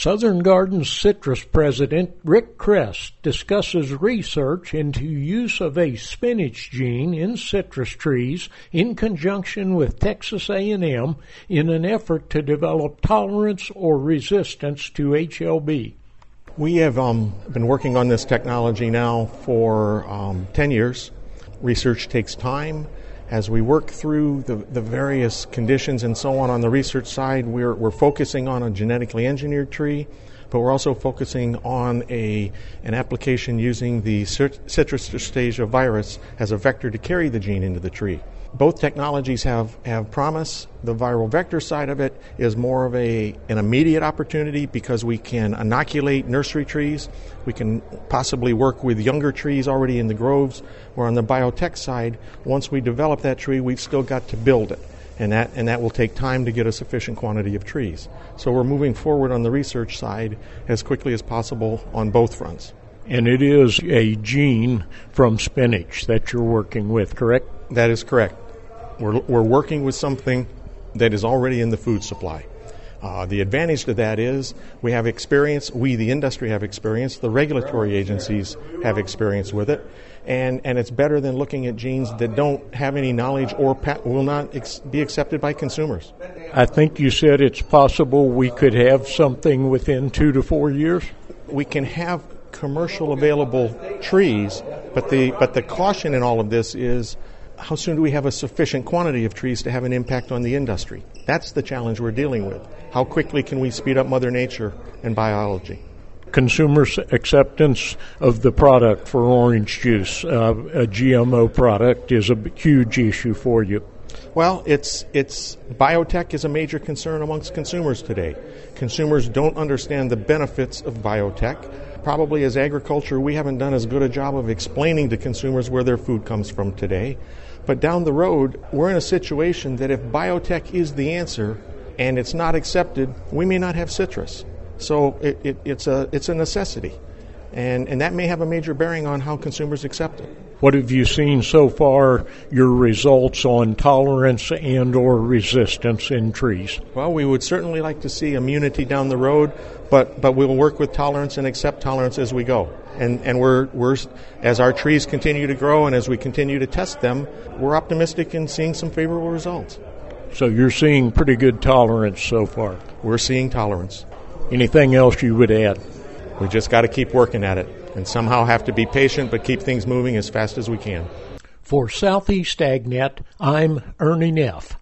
Southern Gardens citrus president Rick Kress discusses research into use of a spinach gene in citrus trees in conjunction with Texas A&M in an effort to develop tolerance or resistance to HLB. We have um, been working on this technology now for um, 10 years. Research takes time as we work through the, the various conditions and so on on the research side, we're, we're focusing on a genetically engineered tree, but we're also focusing on a, an application using the citrus tristeza virus as a vector to carry the gene into the tree both technologies have, have promise. The viral vector side of it is more of a, an immediate opportunity because we can inoculate nursery trees. We can possibly work with younger trees already in the groves. Where on the biotech side, once we develop that tree, we've still got to build it. And that, and that will take time to get a sufficient quantity of trees. So we're moving forward on the research side as quickly as possible on both fronts. And it is a gene from spinach that you're working with, correct? That is correct. We're, we're working with something that is already in the food supply. Uh, the advantage to that is we have experience, we, the industry, have experience, the regulatory agencies have experience with it, and, and it's better than looking at genes that don't have any knowledge or pa- will not ex- be accepted by consumers. I think you said it's possible we could have something within two to four years? We can have commercial available trees, but the, but the caution in all of this is how soon do we have a sufficient quantity of trees to have an impact on the industry? That's the challenge we're dealing with. How quickly can we speed up Mother Nature and biology? Consumers' acceptance of the product for orange juice, uh, a GMO product, is a huge issue for you. Well, it's it's biotech is a major concern amongst consumers today. Consumers don't understand the benefits of biotech probably as agriculture, we haven't done as good a job of explaining to consumers where their food comes from today. But down the road, we're in a situation that if biotech is the answer and it's not accepted, we may not have citrus. So it, it, it's, a, it's a necessity. And, and that may have a major bearing on how consumers accept it. What have you seen so far, your results on tolerance and or resistance in trees? Well, we would certainly like to see immunity down the road, but, but we'll work with tolerance and accept tolerance as we go. And, and we're, we're, as our trees continue to grow and as we continue to test them, we're optimistic in seeing some favorable results. So you're seeing pretty good tolerance so far? We're seeing tolerance. Anything else you would add? We just got to keep working at it and somehow have to be patient but keep things moving as fast as we can. For Southeast AgNet, I'm Ernie Neff.